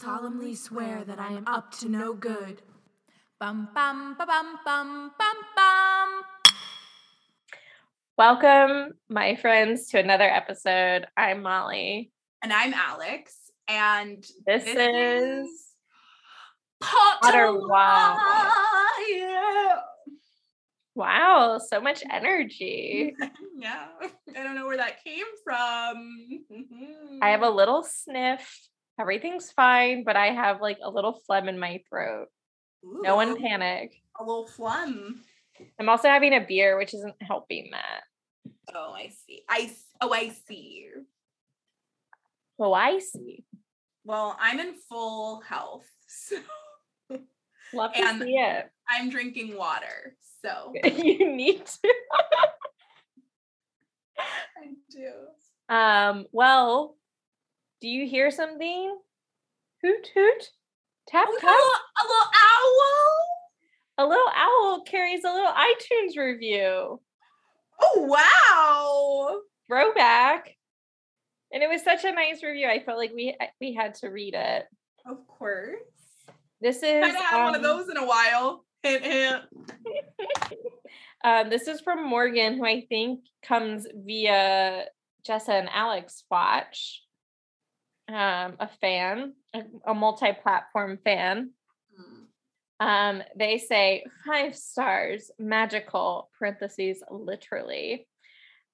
solemnly swear that I am up to no good. Bum bum ba bum bum bum bum. Welcome, my friends, to another episode. I'm Molly. And I'm Alex. And This, is Potter Potter Wow. wow, so much energy. yeah. I don't know where that came from. I have a little sniff. Everything's fine, but I have like a little phlegm in my throat. No one panic. A little phlegm. I'm also having a beer, which isn't helping that. Oh, I see. I oh, I see. Oh, I see. Well, I'm in full health, so Love to And- see it. I'm drinking water. So you need to. I do. Um, well, do you hear something? Hoot hoot. Tap Oh, tap. no, a little owl. A little owl carries a little iTunes review. Oh wow. Throwback. And it was such a nice review. I felt like we we had to read it. Of course. This is I Haven't had one of um, those in a while. Hint hint. um, this is from Morgan, who I think comes via Jessa and Alex watch. Um, a fan, a, a multi-platform fan. Um, they say five stars, magical, parentheses, literally.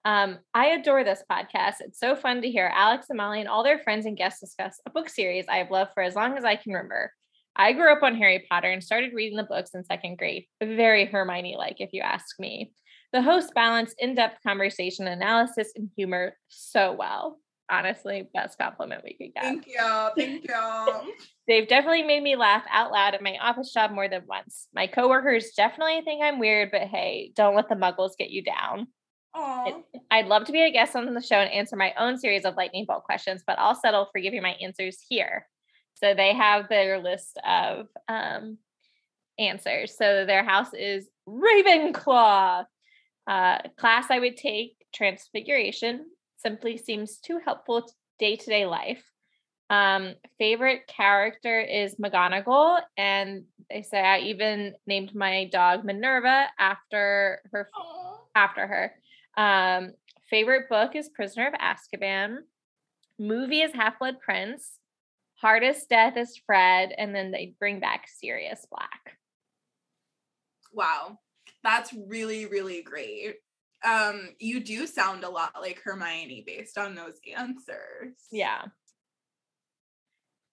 Um, I adore this podcast. It's so fun to hear Alex and Molly and all their friends and guests discuss a book series I have loved for as long as I can remember. I grew up on Harry Potter and started reading the books in second grade. Very Hermione like, if you ask me. The hosts balance in depth conversation, analysis, and humor so well. Honestly, best compliment we could get. Thank you. Thank you. They've definitely made me laugh out loud at my office job more than once. My coworkers definitely think I'm weird, but hey, don't let the muggles get you down. Aw. I'd love to be a guest on the show and answer my own series of lightning bolt questions, but I'll settle for giving my answers here. So they have their list of um, answers. So their house is Ravenclaw. Uh, class I would take Transfiguration simply seems too helpful to day to day life. Um, favorite character is McGonagall, and they say I even named my dog Minerva after her Aw. after her. Um, favorite book is Prisoner of Azkaban. Movie is Half Blood Prince. Hardest death is Fred, and then they bring back Sirius Black. Wow. That's really, really great. Um, you do sound a lot like Hermione based on those answers. Yeah.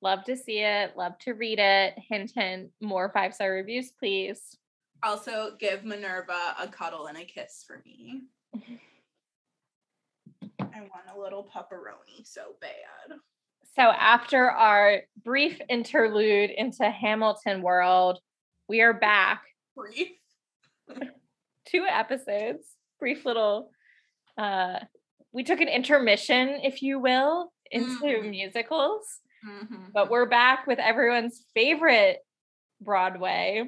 Love to see it. Love to read it. Hint, hint. More five star reviews, please. Also, give Minerva a cuddle and a kiss for me. I want a little pepperoni so bad. So, after our brief interlude into Hamilton world, we are back Brief. two episodes brief little uh we took an intermission if you will into Mhm. musicals Mhm. but we're back with everyone's favorite broadway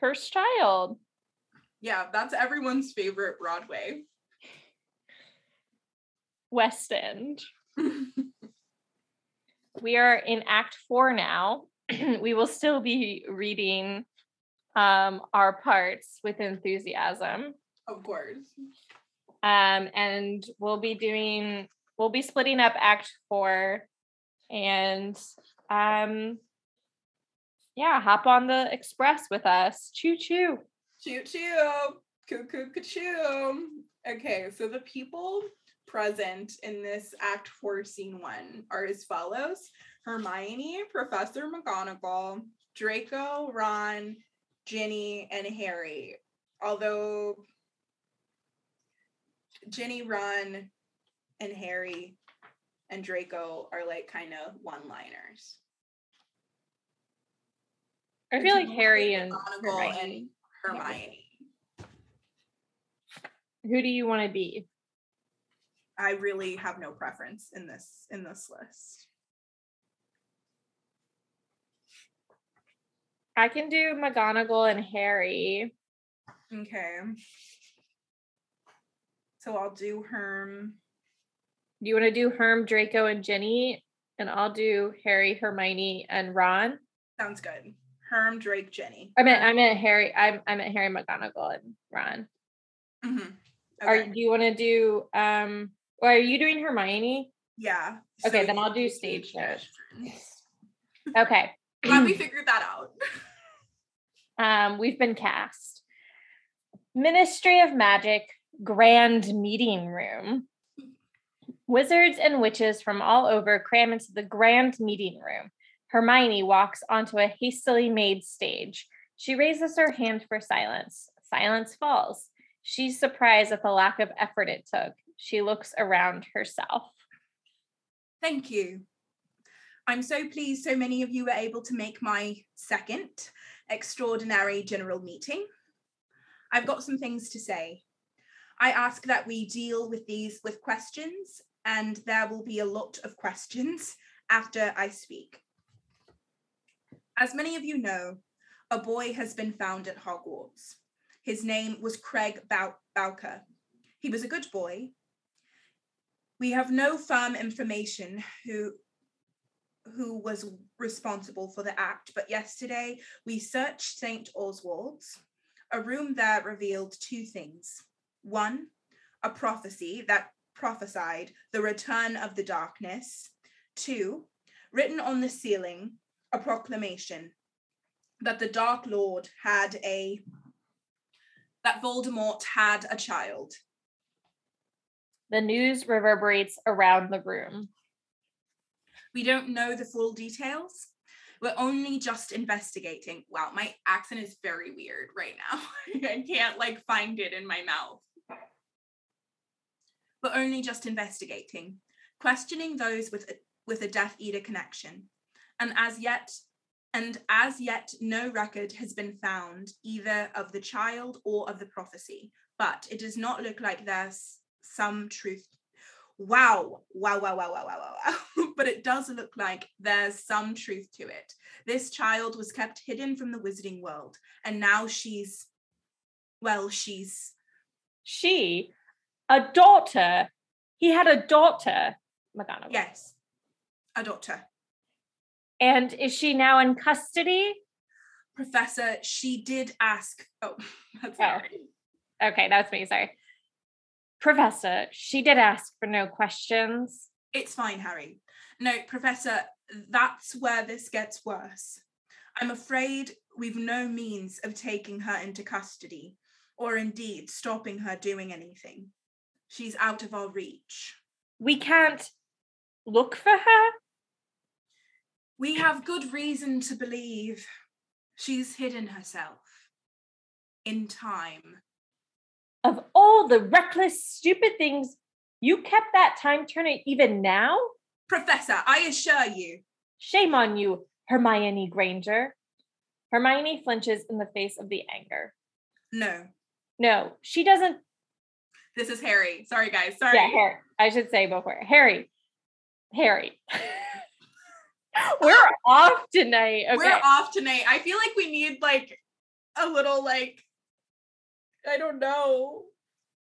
cursed child Yeah, that's everyone's favorite Broadway. west end we are in act four now we will still be reading um our parts with enthusiasm of course. um, and we'll be doing we'll be splitting up act four and um yeah hop on the express with us choo choo Choo choo. Cuckoo choo. Okay, so the people present in this Act 4, Scene 1 are as follows Hermione, Professor McGonagall, Draco, Ron, Ginny, and Harry. Although Ginny, Ron, and Harry and Draco are like kind of one liners. i feel like harry and Hermione. and Hermione. who do you want to be I really have no preference in this in this list. I can do mcgonagall and harry Okay. So I'll do Herm. do you want to do herm draco and ginny And I'll do Harry, Hermione, and Ron. Sounds good. Herm, Drake, Ginny. I meant I meant Harry. I I meant Harry McGonagall and Ron. Mhm. Are Okay. do you want to do um? Or are you doing Hermione? yeah. Okay, So then I'll do stage shows. Okay. Glad we figured that out. um, we've been cast. Ministry of Magic Grand Meeting Room. Wizards and witches from all over cram into the grand meeting room. Hermione walks onto a hastily made stage. She raises her hand for silence. Silence falls. She's surprised at the lack of effort it took. She looks around herself. Thank you. I'm so pleased so many of you were able to make my second extraordinary general meeting. I've got some things to say. I ask that we deal with these with questions, and there will be a lot of questions after I speak. As many of you know, a boy has been found at Hogwarts. His name was Craig Bowker. He was a good boy. We have no firm information who who was responsible for the act, but yesterday we searched St. Oswald's. A room there revealed two things. One, a prophecy that prophesied the return of the darkness. Two, written on the ceiling, a proclamation that the Dark Lord had a that Voldemort had a child. The news reverberates around the room. We don't know the full details. We're only just investigating. Wow, my accent is very weird right now. I can't like find it in my mouth. We're only just investigating, questioning those with a, with a Death Eater connection. And as yet, and as yet, no record has been found either of the child or of the prophecy. But it does not look like there's some truth wow, wow, wow, wow, wow, wow, wow, wow. but it does look like there's some truth to it. This child was kept hidden from the wizarding world, and now she's, well, she's, She, a daughter. He had a daughter, McGonagall. yes, a daughter. And is she now in custody? Professor, she did ask, oh, that's Oh. Okay, that's me. Sorry. Professor, she did ask for no questions. It's fine, Harry. No, Professor, that's where this gets worse. I'm afraid we've no means of taking her into custody, or indeed stopping her doing anything. She's out of our reach. We can't look for her. We have good reason to believe she's hidden herself in time. Of all the reckless, stupid things, you kept that time turner even now? Professor, I assure you, Shame on you, Hermione Granger. Hermione flinches in the face of the anger. no. No, she doesn't. This is Harry. Sorry, guys. Sorry. Yeah, Harry. I should say before Harry. Harry. We're off tonight. Okay. We're off tonight. I feel like we need like a little like I don't know,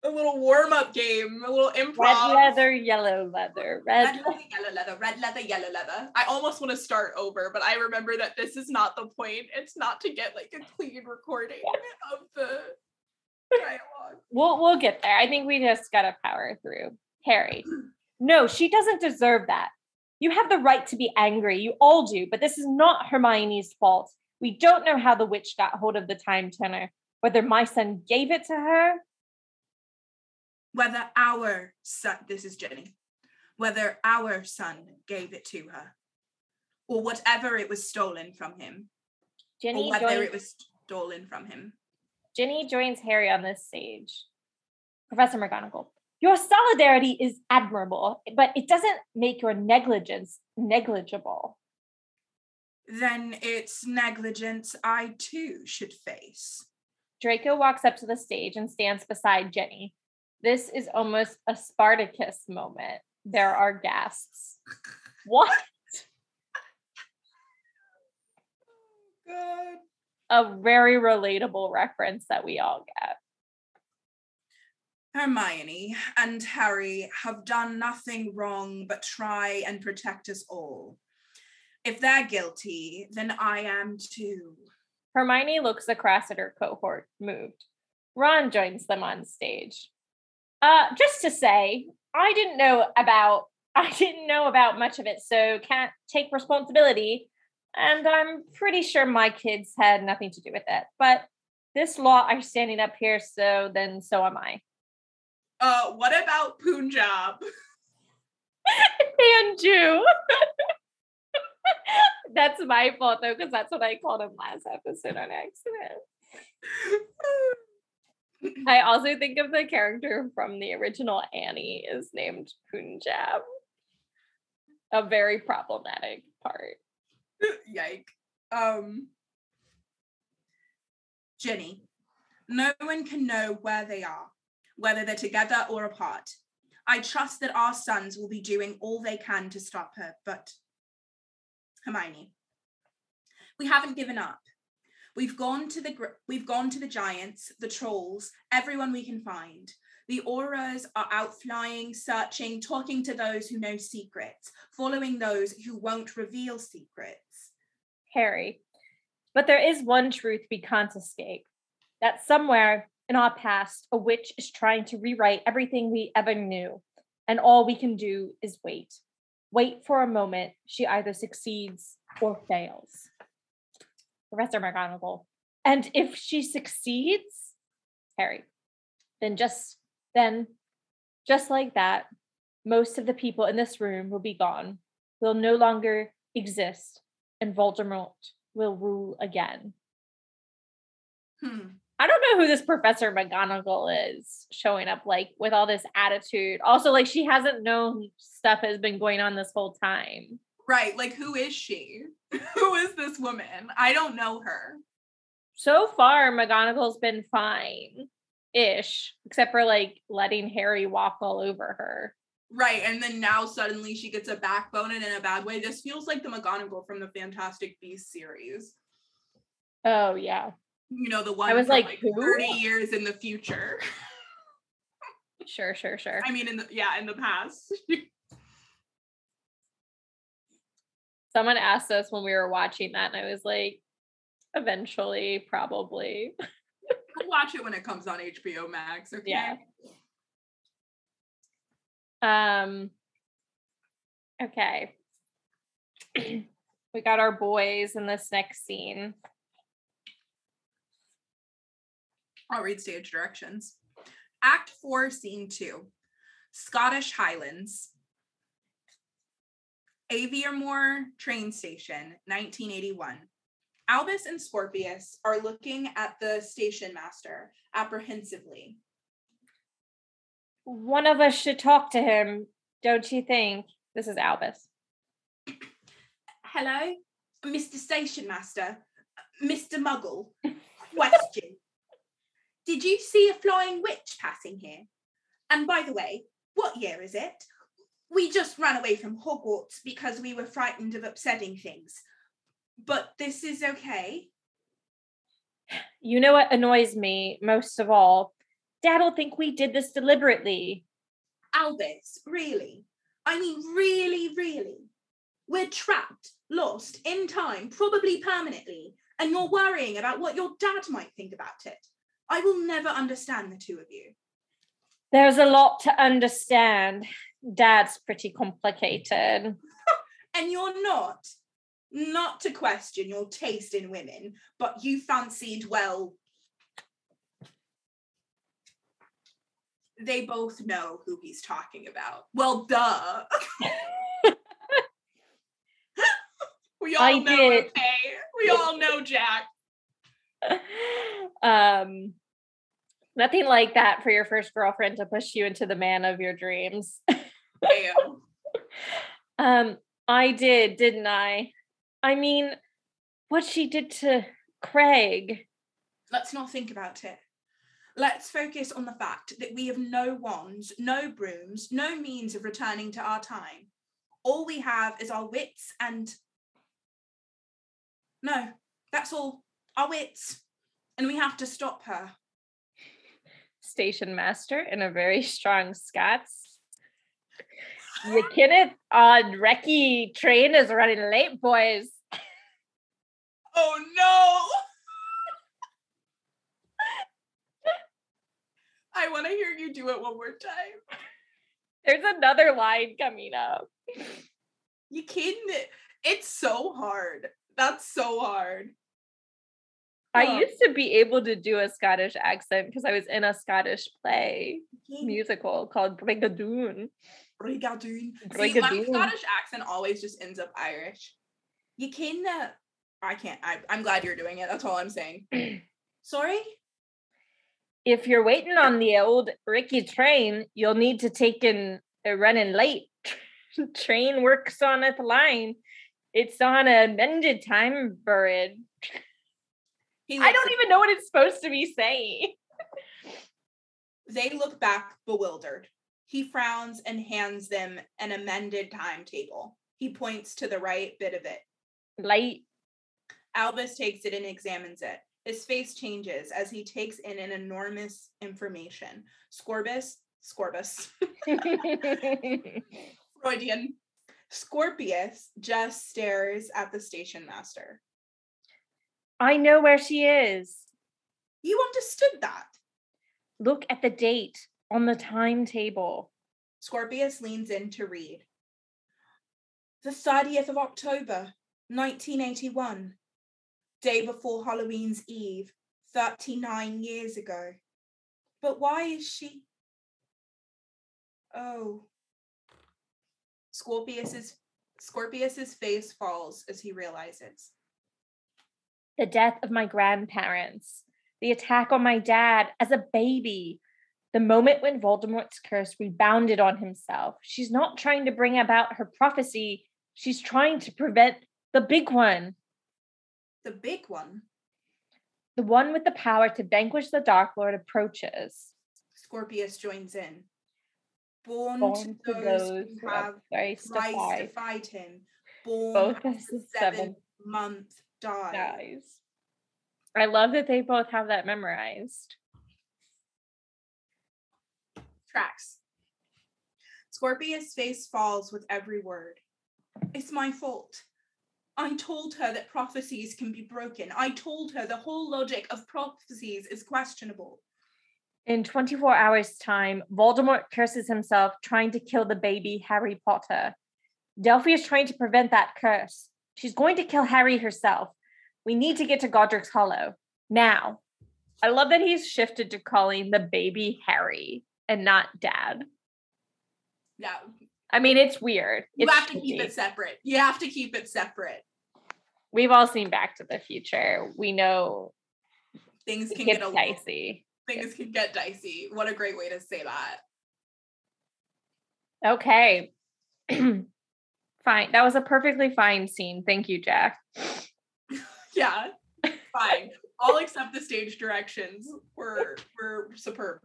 a little warm up game, a little improv. Red leather, yellow leather. Red. Red leather, yellow leather, red leather, yellow leather. I almost want to start over, but I remember that this is not the point. It's not to get like a clean recording of the dialogue. We'll we'll get there. I think we just gotta power through. Harry. No, she doesn't deserve that. You have the right to be angry. You all do, but this is not Hermione's fault. We don't know how the witch got hold of the time turner, whether my son gave it to her. Whether our son, this is Ginny, whether our son gave it to her, or whatever it was stolen from him, Ginny or whether joins, it was stolen from him. Ginny joins Harry on this stage. Professor McGonagall, your solidarity is admirable, but it doesn't make your negligence negligible. then it's negligence I too should face. Draco walks up to the stage and stands beside Ginny. This is almost a Spartacus moment. There are gasps. What? Oh, God. A very relatable reference that we all get. Hermione and Harry have done nothing wrong but try and protect us all. If they're guilty, then I am too. Hermione looks across at her cohort, moved. Ron joins them on stage. Uh, just to say, I didn't know about I didn't know about much of it, so can't take responsibility. And I'm pretty sure my kids had nothing to do with it. But this law are standing up here, so then so am I. Uh, what about Punjab? and Jew. that's my fault though, because that's what I called him last episode on accident. I also think of the character from the original Annie is named Punjab. A very problematic part. Yike. Um Ginny, no one can know where they are, whether they're together or apart. I trust that our sons will be doing all they can to stop her, but Hermione, we haven't given up. We've gone to the we've gone to the giants, the trolls, everyone we can find. The Aurors are out flying, searching, talking to those who know secrets, following those who won't reveal secrets. Harry, but there is one truth we can't escape that somewhere in our past, a witch is trying to rewrite everything we ever knew, and all we can do is wait. Wait for a moment she either succeeds or fails. Professor McGonagall. And if she succeeds, Harry, then just then, just like that, most of the people in this room will be gone, will no longer exist, and Voldemort will rule again. Hmm. I don't know who this Professor McGonagall is showing up like with all this attitude. Also, like she hasn't known stuff has been going on this whole time. Right. Like, who is she? who is this woman? I don't know her. So far, McGonagall's been fine ish, except for like letting Harry walk all over her. Right. And then now suddenly she gets a backbone and in a bad way. This feels like the McGonagall from the Fantastic Beasts series. Oh, yeah. You know, the one I was from, like, 30 years in the future. Sure, sure, sure. I mean, in the yeah, in the past. Someone asked us when we were watching that, and I was like, eventually, probably. I'll watch it when it comes on HBO Max. Okay. Yeah. Um okay. we got our boys in this next scene. I'll read stage directions. Act four, scene two. Scottish Highlands. Aviemore train station, 1981. Albus and Scorpius are looking at the station master apprehensively. One of us should talk to him, don't you think? This is Albus. Hello, Mr. Station Master, Mr. Muggle. Question Did you see a flying witch passing here? And by the way, what year is it? We just ran away from Hogwarts because we were frightened of upsetting things. But this is okay. You know what annoys me most of all? Dad'll think we did this deliberately. Albus, really? I mean, really, really? We're trapped, lost in time, probably permanently, and you're worrying about what your dad might think about it. I will never understand the two of you. There's a lot to understand. Dad's pretty complicated. And you're not. Not to question your taste in women, but you fancied, well, they both know who he's talking about. Well, duh. we all I know, did. okay? We all know Jack. um nothing like that for your first girlfriend to push you into the man of your dreams. Damn. um I did, didn't I? I mean, what she did to Craig. Let's not think about it. Let's focus on the fact that we have no wands, no brooms, no means of returning to our time. All we have is our wits and. No, that's all. Our wits. And we have to stop her. Station master in a very strong Scots. You Kenneth on Recky train is running late, boys. Oh no! I want to hear you do it one more time. There's another line coming up. You kidding? It's so hard. That's so hard. I Oh. used to be able to do a Scottish accent because I was in a Scottish play musical called Brigadoon. Brigadoon. See, my Scottish accent always just ends up Irish. You can. Uh, I can't. I, I'm glad you're doing it. That's all I'm saying. Sorry. If you're waiting on the old Ricky train, you'll need to take in a running late. train works on its line. It's on a mended time bird. I don't even know what it's supposed to be saying. They look back bewildered. He frowns and hands them an amended timetable. He points to the right bit of it. Light. Albus takes it and examines it. His face changes as he takes in an enormous information. Scorbus, Scorbus, Freudian. Scorpius just stares at the station master. I know where she is. You understood that. Look at the date on the timetable. Scorpius leans in to read. The 30th of October, 1981. Day before Halloween's Eve, 39 years ago. But why is she? Oh. Scorpius's Scorpius's face falls as he realizes. The death of my grandparents. The attack on my dad as a baby. The moment when Voldemort's curse rebounded on himself. She's not trying to bring about her prophecy. She's trying to prevent the big one. The big one. The one with the power to vanquish the Dark Lord approaches. Scorpius joins in. Born, Born to those, who who have to Christ to fight, fight him. Born both as the seventh month dies. dies. I love that they both have that memorized. Tracks. Scorpius' face falls with every word. It's my fault. I told her that prophecies can be broken. I told her the whole logic of prophecies is questionable. In 24 hours' time, Voldemort curses himself trying to kill the baby Harry Potter. Delphi is trying to prevent that curse. She's going to kill Harry herself. We need to get to Godric's Hollow now. I love that he's shifted to calling the baby Harry and not dad. Yeah. I mean, it's weird. you It's have to keep it separate. You have to keep it separate. We've all seen Back to the Future. We know Things can get a little, dicey. things can get dicey. What a great way to say that. Okay. fine. That was a perfectly fine scene. Thank you, Jack. Yeah, fine. All except the stage directions were were superb.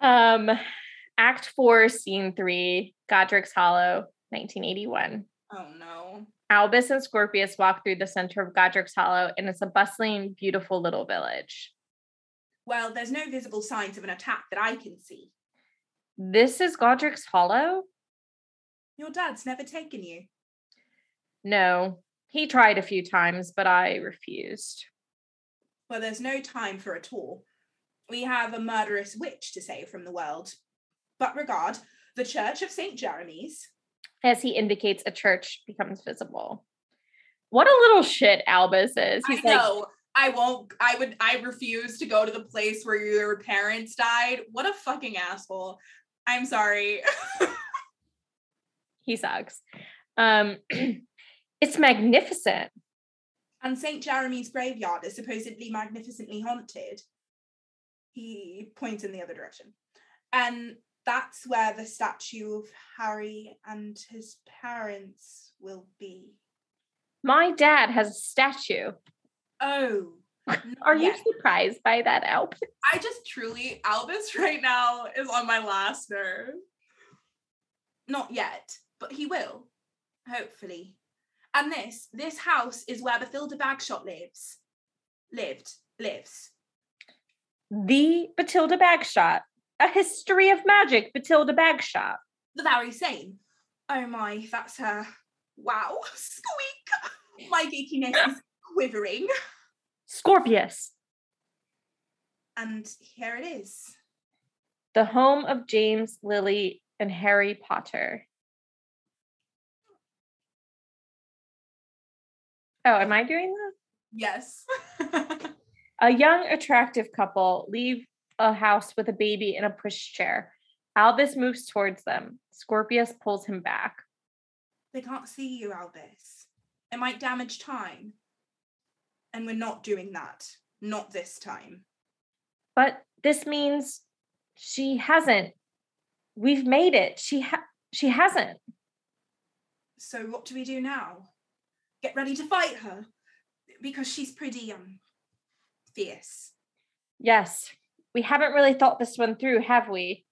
Um, Act Four, Scene Three, Godric's Hollow, 1981. Oh no. Albus and Scorpius walk through the center of Godric's Hollow, and it's a bustling, beautiful little village. Well, there's no visible signs of an attack that I can see. This is Godric's Hollow? Your dad's never taken you. No, he tried a few times, but I refused. Well, there's no time for a tour. We have a murderous witch to save from the world. But regard, the Church of St. Jeremy's. As he indicates, a church becomes visible. What a little shit Albus is. He's I like. I won't. I would. I refuse to go to the place where your parents died. What a fucking asshole. I'm sorry. he sucks. Um, it's magnificent. and St. Jeremy's graveyard is supposedly magnificently haunted. He points in the other direction. And that's where the statue of Harry and his parents will be. My dad has a statue. Oh. Are you surprised by that, Albus? I just truly, Albus right now is on my last nerve. Not yet, but he will, hopefully. And this, this house is where Bathilda Bagshot lives. Lived, lives. the Bathilda Bagshot, a history of magic Bathilda Bagshot. The very same. Oh my, that's her. Wow. Squeak. My geekiness is quivering. Scorpius, And here it is. the home of James, Lily, and Harry Potter. Oh, am I doing that? Yes. A young, attractive couple leave a house with a baby in a pushchair. Albus moves towards them. Scorpius pulls him back. they can't see you, Albus. It might damage time. And we're not doing that. Not this time. But this means she hasn't. We've made it. She ha- she hasn't. So what do we do now? Get ready to fight her? Because she's pretty um fierce. Yes, we haven't really thought this one through, have we?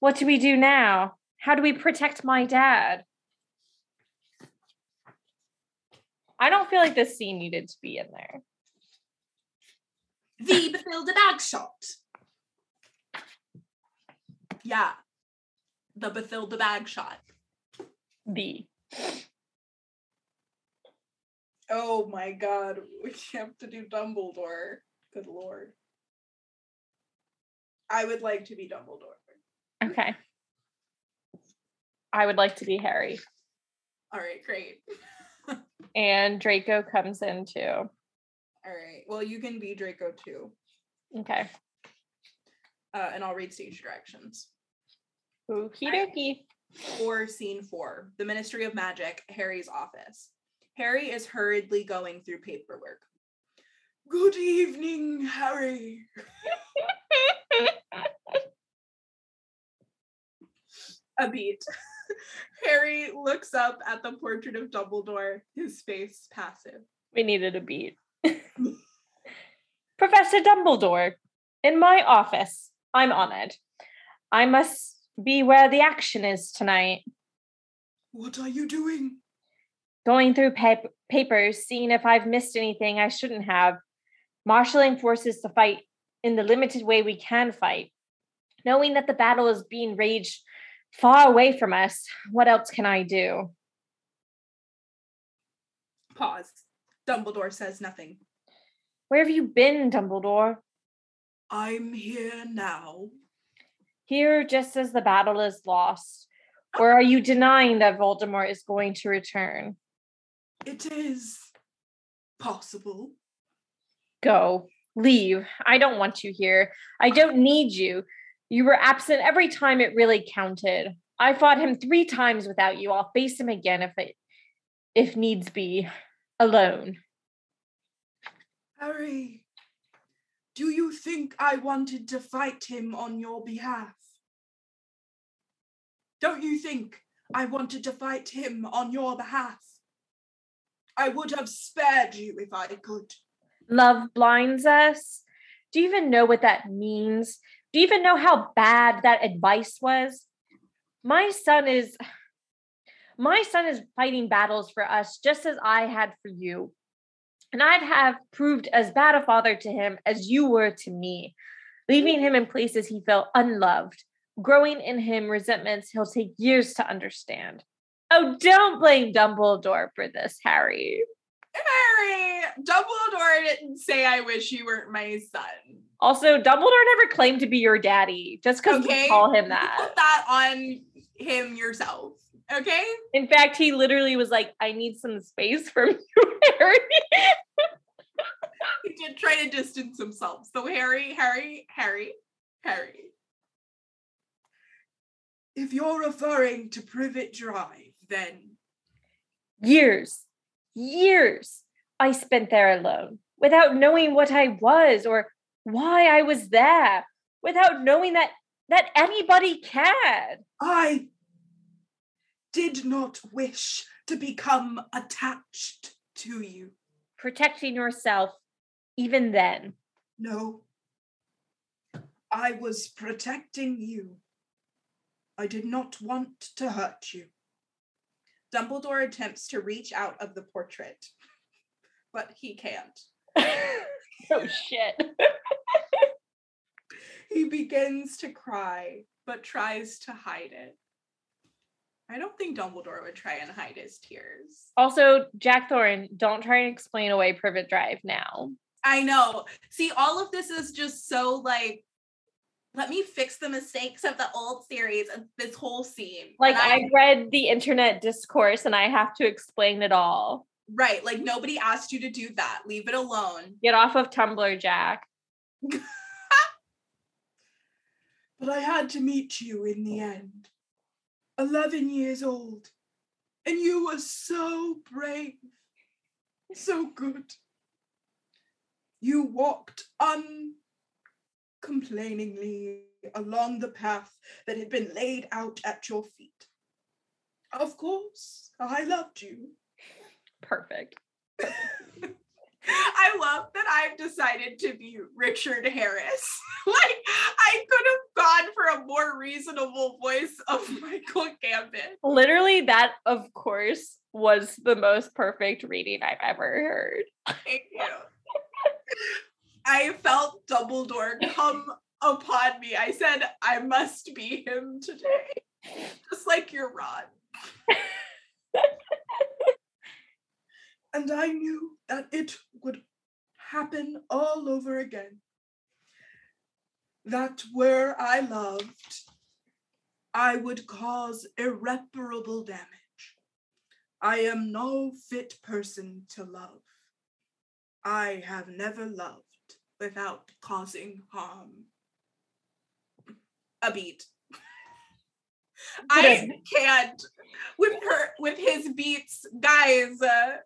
What do we do now? How do we protect my dad? I don't feel like this scene needed to be in there. The Bathilda Bagshot. Yeah. The Bathilda Bagshot. The Oh my god, we have to do Dumbledore. Good lord. I would like to be Dumbledore. okay. I would like to be Harry. All right, great. And Draco comes in too. All right. Well, you can be Draco too. Okay. Uh, and I'll read stage directions. Okie dokie. Or scene four, the Ministry of Magic, Harry's office. Harry is hurriedly going through paperwork. Good evening, Harry. A beat. Harry looks up at the portrait of Dumbledore, his face passive. We needed a beat. Professor Dumbledore, in my office, I'm honored. I must be where the action is tonight. What are you doing? Going through pap- papers, seeing if I've missed anything I shouldn't have, marshaling forces to fight in the limited way we can fight. Knowing that the battle is being raged far away from us, what else can I do? Pause. Dumbledore says nothing. Where have you been, Dumbledore? I'm here now. Here, just as the battle is lost? Or are you denying that Voldemort is going to return? It is possible. Go, leave. I don't want you here. I don't need you. You were absent every time it really counted. I fought him three times without you. I'll face him again if it if needs be. Alone. Harry, do you think I wanted to fight him on your behalf? Don't you think I wanted to fight him on your behalf? I would have spared you if I could. Love blinds us. Do you even know what that means? Do you even know how bad that advice was? My son is my son is fighting battles for us just as I had for you. And I'd have proved as bad a father to him as you were to me, leaving him in places he felt unloved, growing in him resentments he'll take years to understand. Oh, don't blame Dumbledore for this, Harry. Harry, Dumbledore didn't say I wish you weren't my son. Also, Dumbledore never claimed to be your daddy, just because Okay. we call him You that. Put that on him yourself. Okay? In fact, he literally was like, I need some space from you, Harry. He did try to distance himself. So Harry, Harry, Harry, Harry. If you're referring to Privet Drive, then years, years I spent there alone without knowing what I was or why I was there, without knowing that that anybody cared. I did not wish to become attached to you. Protecting yourself even then. No. I was protecting you. I did not want to hurt you. Dumbledore attempts to reach out of the portrait, but he can't. oh shit. He begins to cry, but tries to hide it. I don't think Dumbledore would try and hide his tears. Also, Jack Thorne, don't try and explain away Privet Drive now. I know. See, all of this is just so like, let me fix the mistakes of the old series and this whole scene. Like, And I read the internet discourse and I have to explain it all. right, like nobody asked you to do that. Leave it alone. Get off of Tumblr, Jack. But I had to meet you in the end. 11 years old. And you were so brave. So good. You walked uncomplainingly along the path that had been laid out at your feet. Of course, I loved you. Perfect. I love that I've decided to be Richard Harris. like I could have gone for a more reasonable voice of Michael Gambon. Literally, that, of course, was the most perfect reading I've ever heard. Thank you. I felt Dumbledore come upon me. I said, I must be him today. Just like your Ron. and I knew that it would happen all over again. That where I loved, I would cause irreparable damage. I am no fit person to love. I have never loved without causing harm. A beat. I can't with her with his beats, guys. Uh,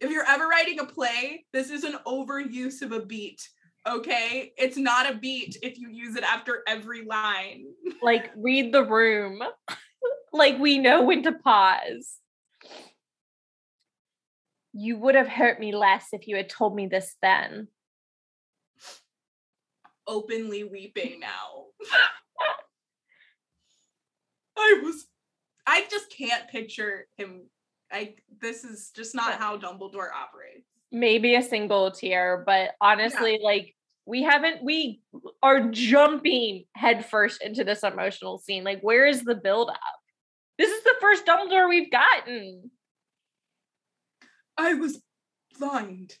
if you're ever writing a play, this is an overuse of a beat. Okay, it's not a beat if you use it after every line. Like, read the room. like, we know when to pause. You would have hurt me less if you had told me this then. Openly weeping now. I was I just can't picture him. I this is just not how Dumbledore operates. Maybe a single tear, but honestly, like, we haven't, we are jumping headfirst into this emotional scene. Like, where is the build up? This is the first Dumbledore we've gotten. I was blind.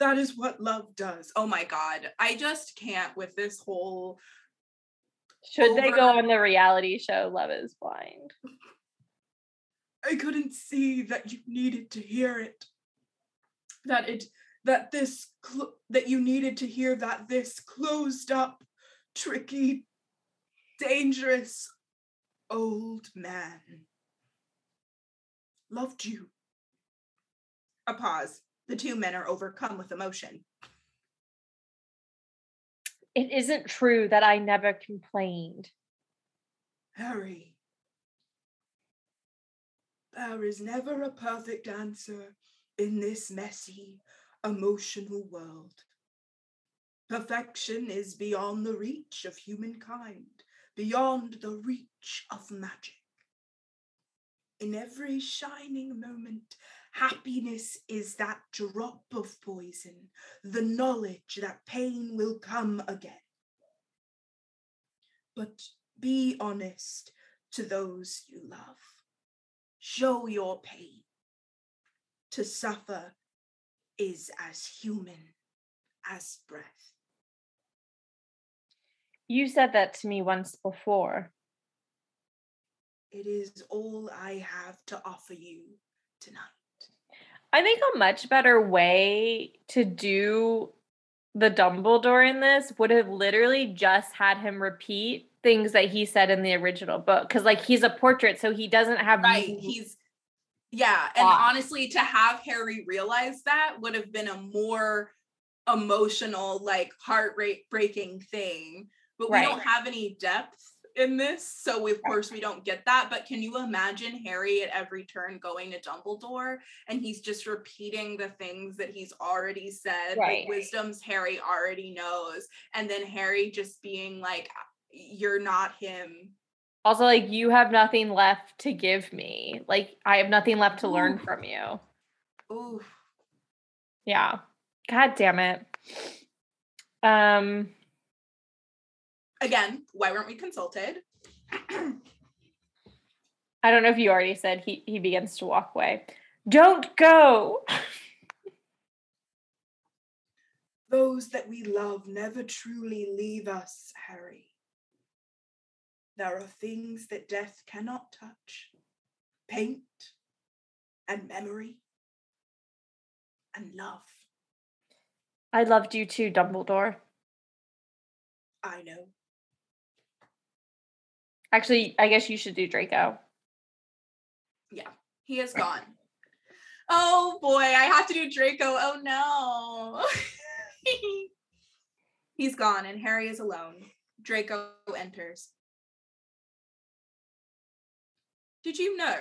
That is what love does. Oh my god. I just can't with this whole Should they go on the reality show Love is Blind? I couldn't see that you needed to hear it. That it that this cl- that you needed to hear that this closed up, tricky, dangerous old man loved you. A pause. The two men are overcome with emotion. It isn't true that I never complained. Harry, there is never a perfect answer in this messy, emotional world. Perfection is beyond the reach of humankind, beyond the reach of magic. In every shining moment, happiness is that drop of poison, the knowledge that pain will come again. But be honest to those you love. Show your pain. To suffer is as human as breath. You said that to me once before. It is all I have to offer you tonight. I think a much better way to do the Dumbledore in this would have literally just had him repeat things that he said in the original book. Cause like he's a portrait, so he doesn't have Right. He's, yeah. And Off. honestly, to have Harry realize that would have been a more emotional, like heart rate breaking thing. But we don't have any depth in this. So, of course, we don't get that. But can you imagine Harry at every turn going to Dumbledore and he's just repeating the things that he's already said, Right. like wisdoms Harry already knows. And then Harry just being like, you're not him. also like you have nothing left to give me. Like I have nothing left to learn Ooh. from you. Ooh. Yeah. God damn it. Um again, why weren't we consulted? I don't know if you already said he he begins to walk away. Don't go. Those that we love never truly leave us, Harry. There are things that death cannot touch paint and memory and love. I loved you too, Dumbledore. I know. Actually, I guess you should do Draco. Yeah, he is gone. Oh boy, I have to do Draco. Oh no. He's gone and Harry is alone. Draco enters. Did you know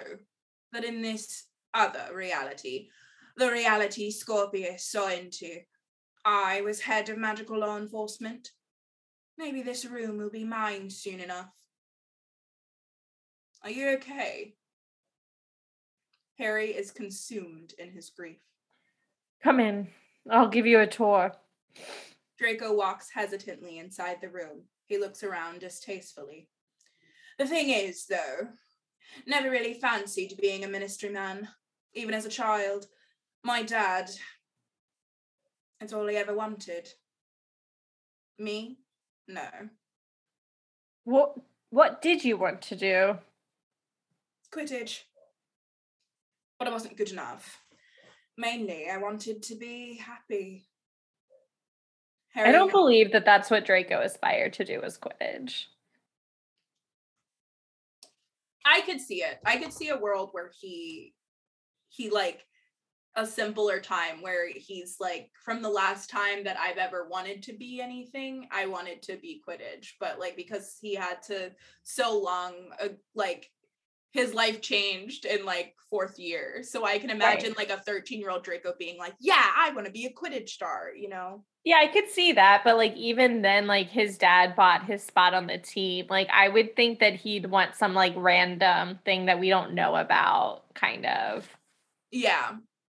that in this other reality, the reality Scorpius saw into, I was head of magical law enforcement? Maybe this room will be mine soon enough. Are you okay? Harry is consumed in his grief. Come in. I'll give you a tour. Draco walks hesitantly inside the room. He looks around distastefully. The thing is, though, never really fancied being a ministry man, even as a child. My dad, it's all he ever wanted. Me? No. What what did you want to do? Quidditch. But I wasn't good enough. Mainly, I wanted to be happy. I don't believe that that's what Draco aspired to do was Quidditch. I could see it. I could see a world where he he like a simpler time where he's like from the last time that I've ever wanted to be anything, I wanted to be Quidditch, but like because he had to so long uh, like his life changed in like fourth year. So I can imagine right. like a 13 year old Draco being like, yeah, I want to be a Quidditch star, you know? Yeah, I could see that. But like, even then, like his dad bought his spot on the team. Like, I would think that he'd want some like random thing that we don't know about, kind of. Yeah.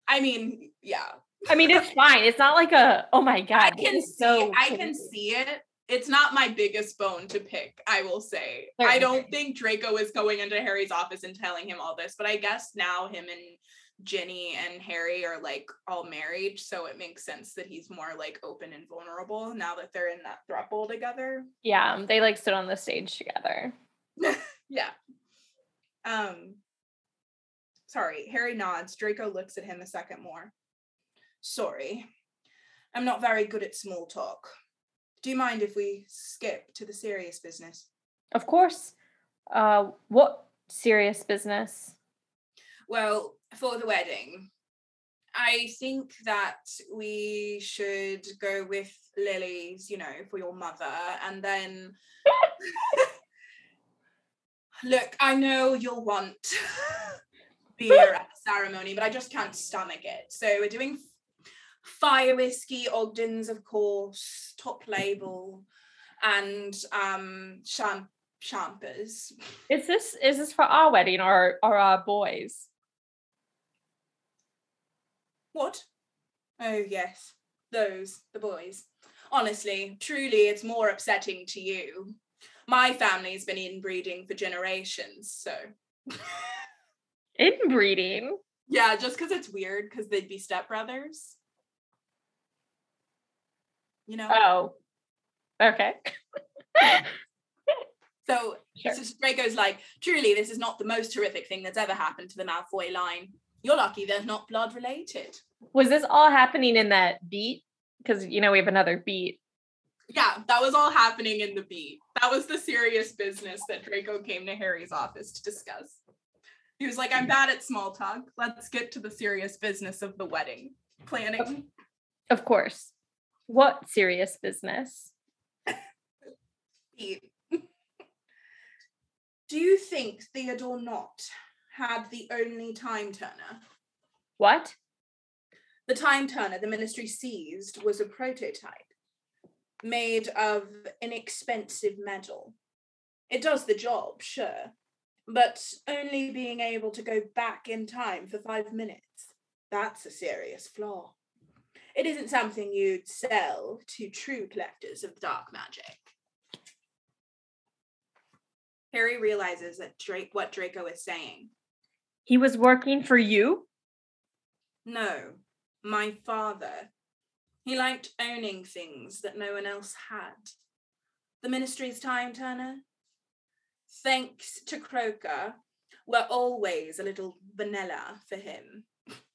I mean, yeah. I mean, it's fine. It's not like a, oh my God. I can see, so I can see it it's not my biggest bone to pick, I will say. I don't think Draco is going into Harry's office and telling him all this, but I guess now him and Ginny and Harry are like all married, so it makes sense that he's more like open and vulnerable now that they're in that throuple together. Yeah, they like sit on the stage together. yeah. Um sorry, Harry nods. Draco looks at him a second more. Sorry. I'm not very good at small talk. Do you mind if we skip to the serious business? Of course. Uh, what serious business? Well, for the wedding, I think that we should go with Lily's, you know, for your mother, and then. Look, I know you'll want beer at the ceremony, but I just can't stomach it. So we're doing fire whiskey, Ogden's, of course, top label, and um champ champers. Is this is this for our wedding or or our boys? What? Oh yes, those the boys. Honestly, truly, it's more upsetting to you. My family's been inbreeding for generations, so. inbreeding? Yeah, just because it's weird because they'd be stepbrothers you know? Oh, okay. so, sure. so Draco's like, truly, this is not the most horrific thing that's ever happened to the Malfoy line. You're lucky they're not blood related. Was this all happening in that beat? Because, you know, we have another beat. Yeah, that was all happening in the beat. That was the serious business that Draco came to Harry's office to discuss. He was like, I'm bad at small talk. Let's get to the serious business of the wedding planning. Of course. What serious business? Do you think Theodore Nott had the only time turner? What? The time turner the ministry seized was a prototype made of inexpensive metal. It does the job, sure, but only being able to go back in time for five minutes. That's a serious flaw it isn't something you'd sell to true collectors of dark magic. Harry realizes that Drake what Draco is saying. He was working for you? No, my father. He liked owning things that no one else had. The ministry's time turner. Thanks to Croaker, were always a little vanilla for him.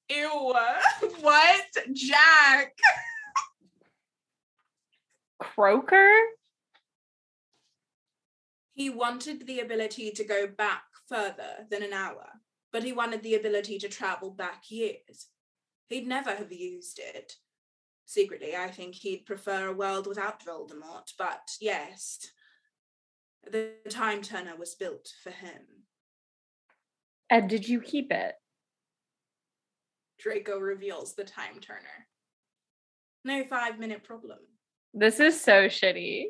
Ew, what? Jack! Croaker? He wanted the ability to go back further than an hour, but he wanted the ability to travel back years. He'd never have used it. Secretly, I think he'd prefer a world without Voldemort, but yes, the time turner was built for him. And did you keep it? Draco reveals the time turner. No five minute problem. This is so shitty.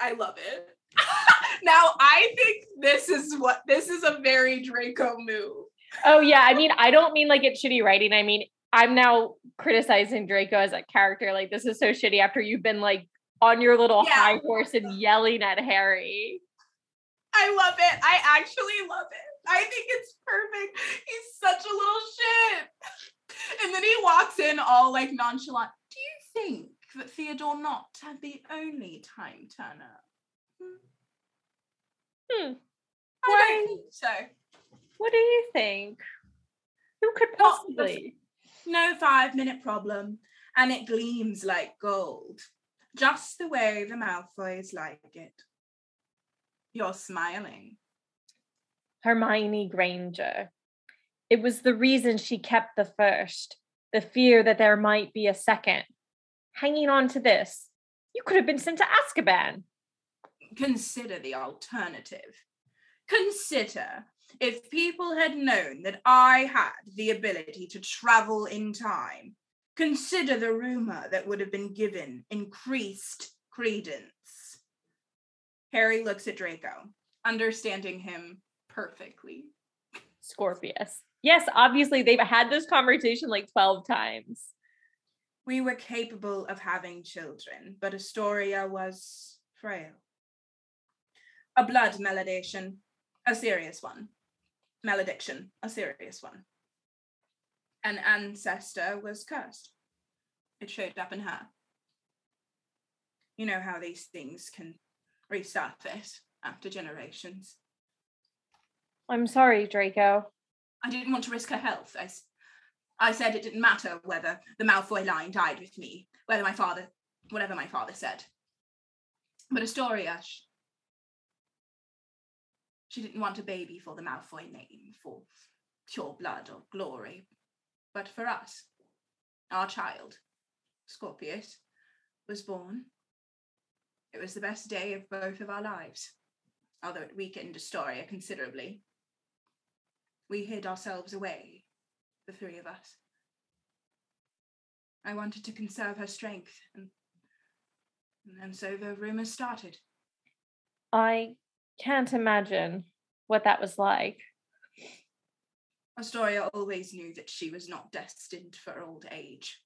I love it. now I think this is what this is a very Draco move. Oh yeah, I mean, I don't mean like it's shitty writing. I mean, I'm now criticizing Draco as a character. Like this is so shitty after you've been like on your little Yeah. high horse and yelling at Harry. I love it. I actually love it. I think it's perfect. He's such a little shit. And then he walks in all like nonchalant. Do you think that Theodore Nott had the only time turner? Hmm. I Why? don't think so. What do you think? Who could possibly? No five minute problem. And it gleams like gold. Just the way the Malfoys like it. You're smiling. Hermione Granger. It was the reason she kept the first, the fear that there might be a second. Hanging on to this, you could have been sent to Azkaban. consider the alternative. Consider if people had known that I had the ability to travel in time. Consider the rumor that would have been given increased credence. Harry looks at Draco, understanding him perfectly. Scorpius. Yes, obviously they've had this conversation like 12 times. We were capable of having children, but Astoria was frail. A blood malediction, a serious one. Malediction, a serious one. An ancestor was cursed. It showed up in her. You know how these things can resurface after generations. I'm sorry, Draco. I didn't want to risk her health. I, I said it didn't matter whether the Malfoy line died with me, whether my father, whatever my father said. But Astoria, sh- she didn't want a baby for the Malfoy name, for pure blood or glory, but for us, our child, Scorpius, was born. It was the best day of both of our lives, although it weakened Astoria considerably we hid ourselves away, the three of us. I wanted to conserve her strength, and, and so the rumors started. I can't imagine what that was like. Astoria always knew that she was not destined for old age.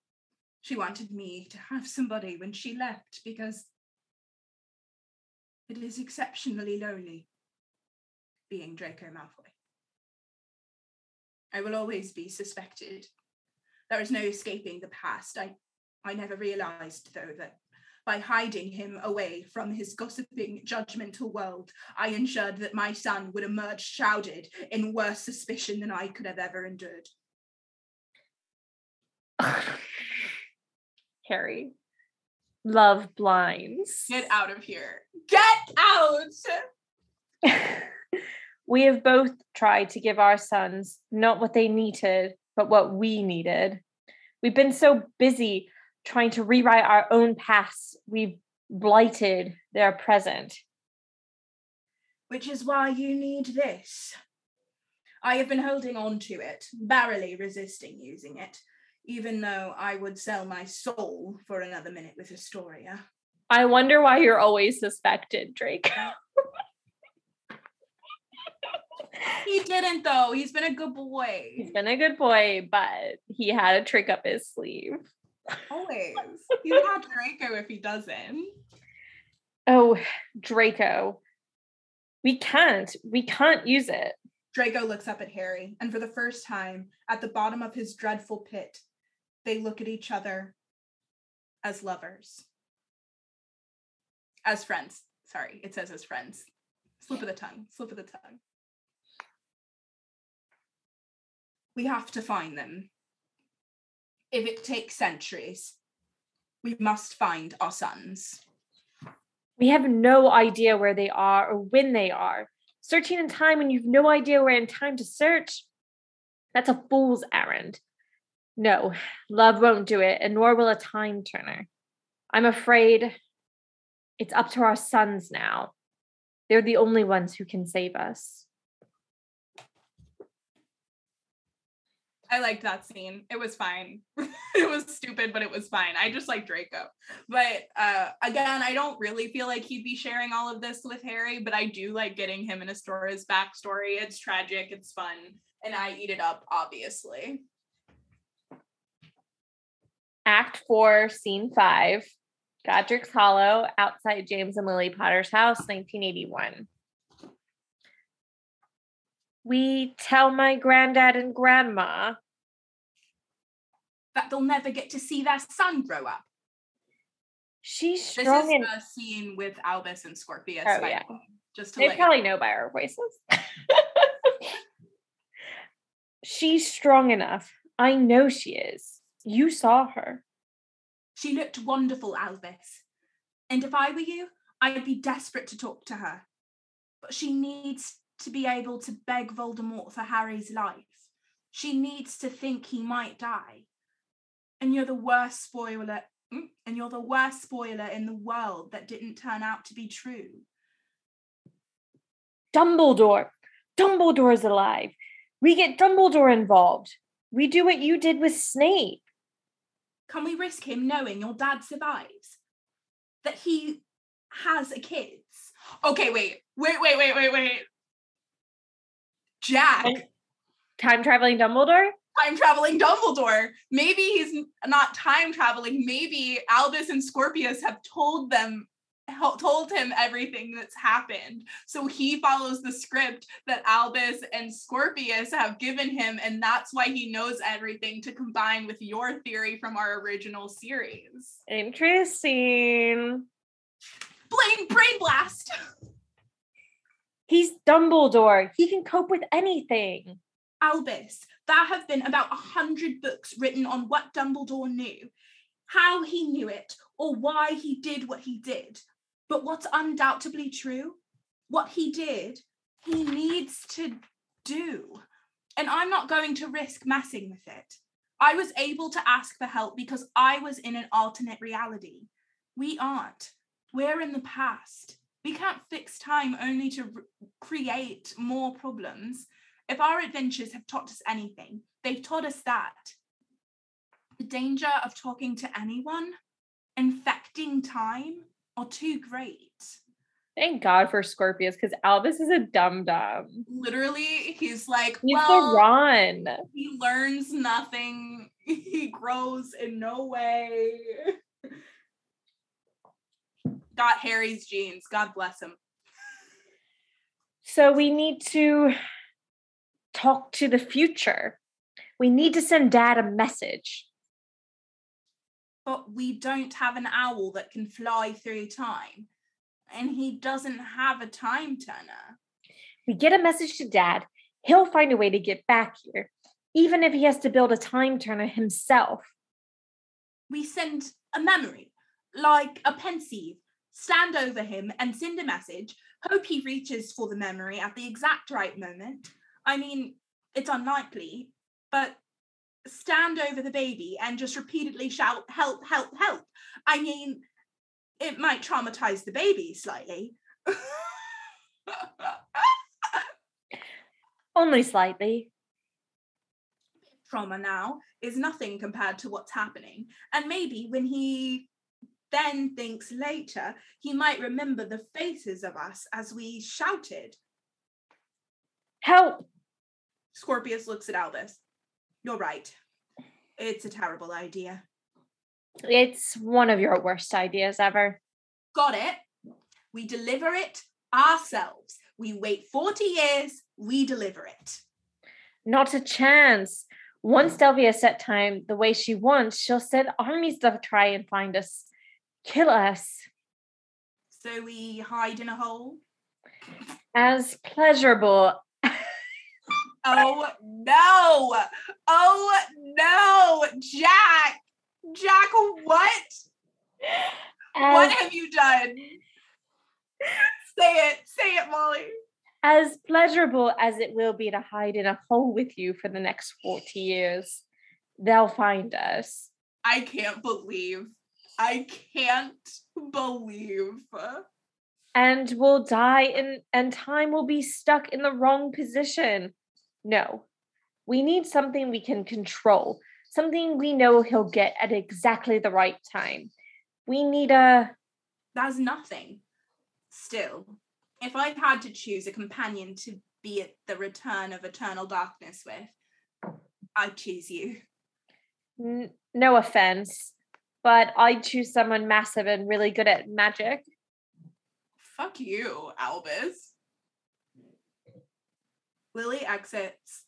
She wanted me to have somebody when she left because it is exceptionally lonely being Draco Malfoy. I will always be suspected. There is no escaping the past. I, I never realized, though, that by hiding him away from his gossiping, judgmental world, I ensured that my son would emerge shrouded in worse suspicion than I could have ever endured. Harry. Love blinds. Get out of here. Get out! we have both tried to give our sons not what they needed, but what we needed. We've been so busy trying to rewrite our own past, we've blighted their present. Which is why you need this. I have been holding on to it, barely resisting using it, even though I would sell my soul for another minute with Astoria. I wonder why you're always suspected, Drake. He didn't, though. He's been a good boy. He's been a good boy, but he had a trick up his sleeve. Always. He's not Draco if he doesn't. Oh, Draco. We can't. We can't use it. Draco looks up at Harry, and for the first time, at the bottom of his dreadful pit, they look at each other as lovers. As friends. Sorry, it says as friends. Slip of the tongue. Slip of the tongue. We have to find them. If it takes centuries, we must find our sons. We have no idea where they are or when they are. Searching in time when you've no idea where in time to search, that's a fool's errand. No, love won't do it, and nor will a time turner. I'm afraid it's up to our sons now. They're the only ones who can save us. I liked that scene. It was fine. it was stupid, but it was fine. I just like Draco. But uh again, I don't really feel like he'd be sharing all of this with Harry, but I do like getting him and Astoria's backstory. It's tragic, it's fun, and I eat it up, obviously. Act four, scene five, Godric's Hollow, outside James and Lily Potter's house, 1981. We tell my granddad and grandma That they'll never get to see their son grow up. she's strong. This is and the scene with Albus and Scorpius. Oh, yeah. Just to they probably know by our voices. she's strong enough. I know she is. You saw her. She looked wonderful, Albus. And if I were you, I'd be desperate to talk to her. But she needs to be able to beg Voldemort for Harry's life. She needs to think he might die. And you're the worst spoiler. mm, And you're the worst spoiler in the world that didn't turn out to be true. Dumbledore. Dumbledore's alive. We get Dumbledore involved. We do what you did with Snape. Can we risk him knowing your dad survives? That he has a kids? Okay, wait, wait, wait, wait, wait, wait. Jack. And- Time traveling Dumbledore? time traveling Dumbledore. Maybe he's not time traveling. Maybe Albus and Scorpius have told them told him everything that's happened. So he follows the script that Albus and Scorpius have given him and that's why he knows everything to combine with your theory from our original series. Interesting. Blaine brain blast. He's Dumbledore. He can cope with anything. Albus, there have been about a hundred books written on what Dumbledore knew, how he knew it, or why he did what he did. But what's undoubtedly true, what he did, he needs to do. And I'm not going to risk messing with it. I was able to ask for help because I was in an alternate reality. We aren't. We're in the past. We can't fix time only to r- create more problems. If our adventures have taught us anything, they've taught us that the danger of talking to anyone, infecting time, are too great. Thank God for Scorpius because Albus is a dum dum. Literally, he's like, He's well, the Ron. he learns nothing. He grows in no way. Got Harry's genes. God bless him. So we need to talk to the future. We need to send dad a message. But we don't have an owl that can fly through time. And he doesn't have a time turner. We get a message to dad. He'll find a way to get back here, even if he has to build a time turner himself. we send a memory, like a pensieve, stand over him and send a message, hope he reaches for the memory at the exact right moment. I mean, it's unlikely, but stand over the baby and just repeatedly shout, help, help, help. I mean, it might traumatize the baby slightly. Only slightly. trauma now is nothing compared to what's happening. And maybe when he then thinks later, he might remember the faces of us as we shouted. Help! Scorpius looks at Albus. You're right. It's a terrible idea. It's one of your worst ideas ever. Got it? We deliver it ourselves. We wait 40 years, we deliver it. Not a chance. Once hmm. Delphi set time the way she wants, she'll send armies to try and find us, kill us. So we hide in a hole. As pleasurable. oh no! Oh no! Jack! Jack, what? As, what have you done? say it, say it, Molly. As pleasurable as it will be to hide in a hole with you for the next 40 years, they'll find us. I can't believe. I can't believe. And we'll die and, and time will be stuck in the wrong position. No, we need something we can control, something we know he'll get at exactly the right time. We need a. That's nothing. Still, if I had to choose a companion to be at the return of eternal darkness with, I'd choose you. N- no offense, but I'd choose someone massive and really good at magic. Fuck you, Albus. Lily exits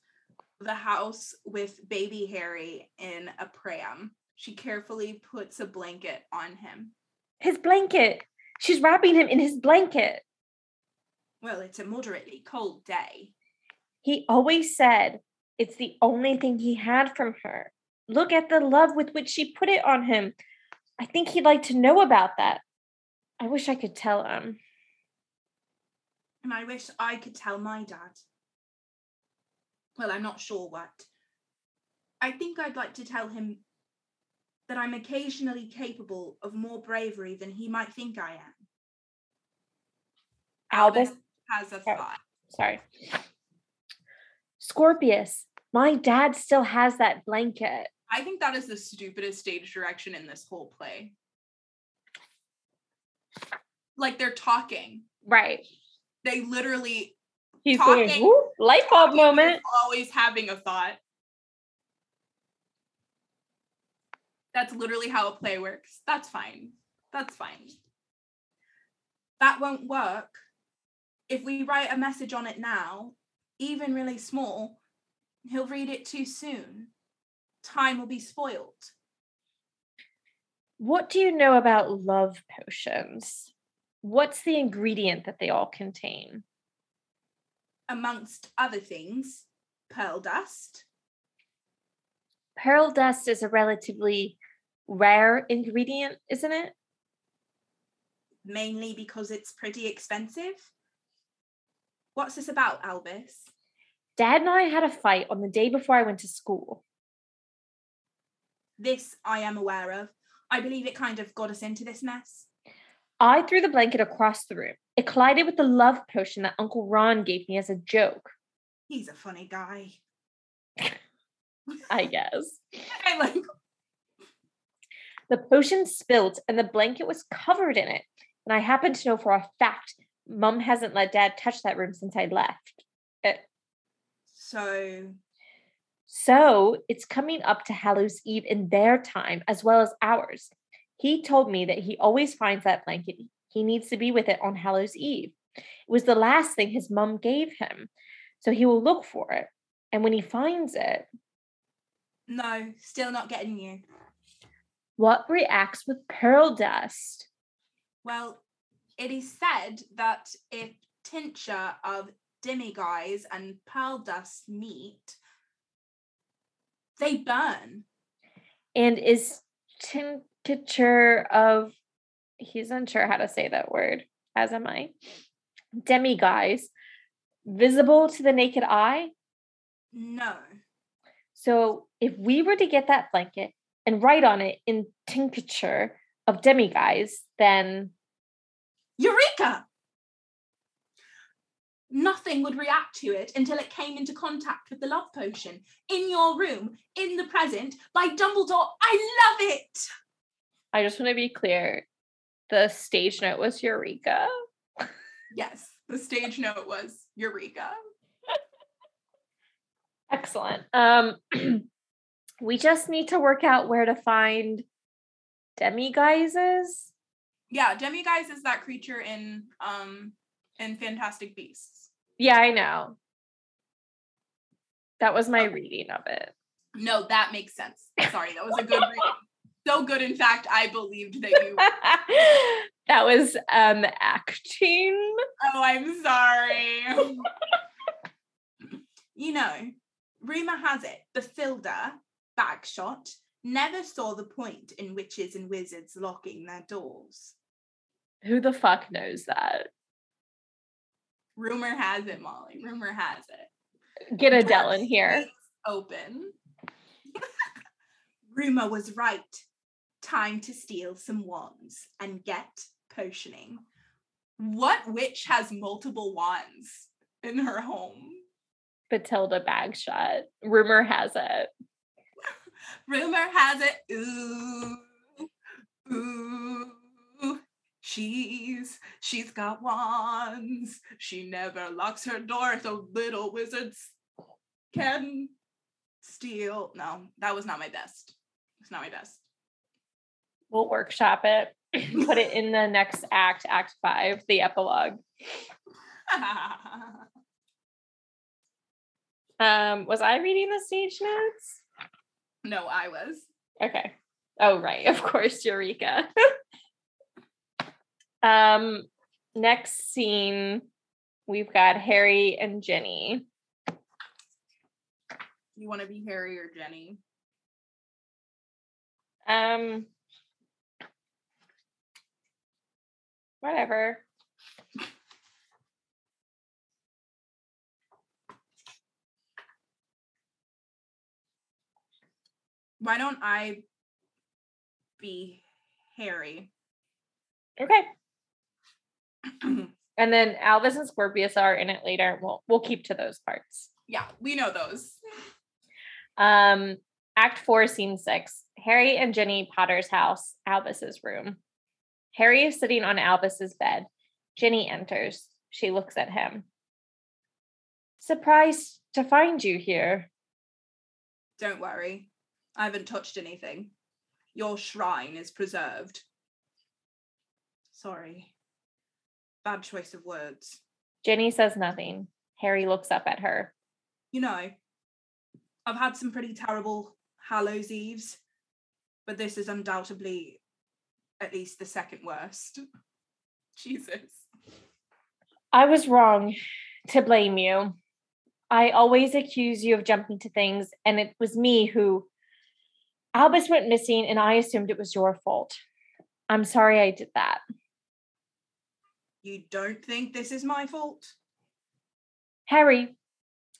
the house with baby Harry in a pram. She carefully puts a blanket on him. His blanket. She's wrapping him in his blanket. Well, it's a moderately cold day. He always said it's the only thing he had from her. Look at the love with which she put it on him. I think he'd like to know about that. I wish I could tell him. And I wish I could tell my dad. Well, I'm not sure what. I think I'd like to tell him that I'm occasionally capable of more bravery than he might think I am. Albus has a thought. Sorry. Scorpius, my dad still has that blanket. I think that is the stupidest stage direction in this whole play. Like they're talking. Right. They literally He's Talking- going, "Whoop, light bulb moment. always having a thought. That's literally how a play works. That's fine. That's fine. That won't work if we write a message on it now, even really small. He'll read it too soon. Time will be spoiled. What do you know about love potions? What's the ingredient that they all contain? Amongst other things, pearl dust. Pearl dust is a relatively rare ingredient, isn't it? mainly because it's pretty expensive. What's this about, Albus? Dad and I had a fight on the day before I went to school. This I am aware of. I believe it kind of got us into this mess. I threw the blanket across the room. It collided with the love potion that Uncle Ron gave me as a joke, He's a funny guy. I guess. I like The potion spilled and the blanket was covered in it. And I happen to know for a fact Mum hasn't let Dad touch that room since I left. It, so so it's coming up to Hallows Eve in their time as well as ours. He told me that he always finds that blanket. He needs to be with it on Hallows Eve. It was the last thing his mum gave him. So he will look for it. And when he finds it, no, still not getting you. what reacts with pearl dust? Well, it is said that if tincture of demiguise and pearl dust meet, they burn. And is tincture of, he's unsure how to say that word, as am I, demiguise, visible to the naked eye? No. So if we were to get that blanket and write on it in tincture of demiguise, then Eureka! Nothing would react to it until it came into contact with the love potion in your room, in the present, by Dumbledore. I love it! I just want to be clear. The stage note was Eureka. Yes, the stage note was Eureka. Excellent. Um we just need to work out where to find demiguises. Yeah, Demiguise is that creature in um in Fantastic Beasts. Yeah, I know. That was my reading of it. No, that makes sense. Sorry, that was a good reading. So good, in fact, I believed that you. that was um acting. Oh, I'm sorry. you know, rumor has it Bathilda, Bagshot, never saw the point in witches and wizards locking their doors. Who the fuck knows that? Rumor has it, Molly. Rumor has it. Get Adele in here. Open. Rumor was right. Time to steal some wands and get potioning. What witch has multiple wands in her home? Bathilda Bagshot. Rumor has it. Rumor has it. Ooh, ooh. She's she's got wands. She never locks her door, so little wizards can steal. No, that was not my best. It's not my best. We'll workshop it. Put it in the next act, act five, the epilogue. um, was I reading the stage notes? no, I was. Okay. Oh, right. Of course, Eureka. um, next scene, we've got Harry and Ginny. You want to be Harry or Ginny? Um, whatever. Why don't I be Harry? Okay. And then Albus and Scorpius are in it later. We'll we'll keep to those parts. Yeah, we know those. Um, Act four, scene six. Harry and Ginny Potter's house, Albus's room. Harry is sitting on Albus's bed. Ginny enters. She looks at him. Surprised to find you here. Don't worry. I haven't touched anything. Your shrine is preserved. Sorry. Bad choice of words. Ginny says nothing. Harry looks up at her. You know, I've had some pretty terrible Hallows Eves, but this is undoubtedly at least the second worst. Jesus. I was wrong to blame you. I always accuse you of jumping to things, and it was me who. Albus went missing, and I assumed it was your fault. I'm sorry I did that. You don't think this is my fault? Harry,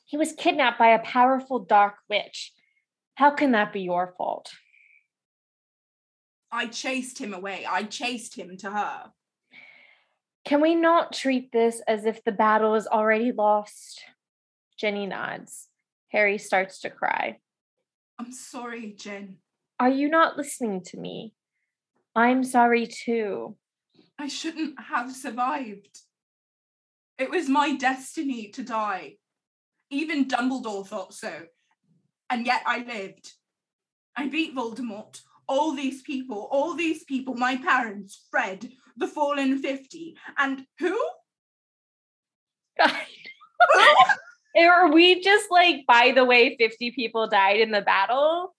he was kidnapped by a powerful dark witch. How can that be your fault? I chased him away. I chased him to her. Can we not treat this as if the battle is already lost? Ginny nods. Harry starts to cry. I'm sorry, Gin. Are you not listening to me? I'm sorry too. I shouldn't have survived. It was my destiny to die. Even Dumbledore thought so. And yet I lived. I beat Voldemort. All these people, all these people, my parents, Fred, the fallen 50. And who? Are we just like, by the way, 50 people died in the battle?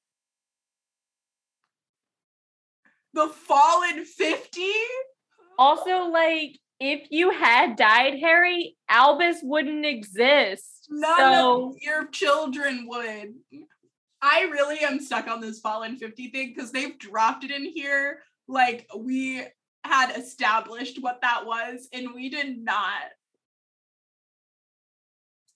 The fallen 50? Also, like, if you had died, Harry, Albus wouldn't exist. None so... of your children would. I really am stuck on this Fallen 50 thing because they've dropped it in here like we had established what that was, and we did not.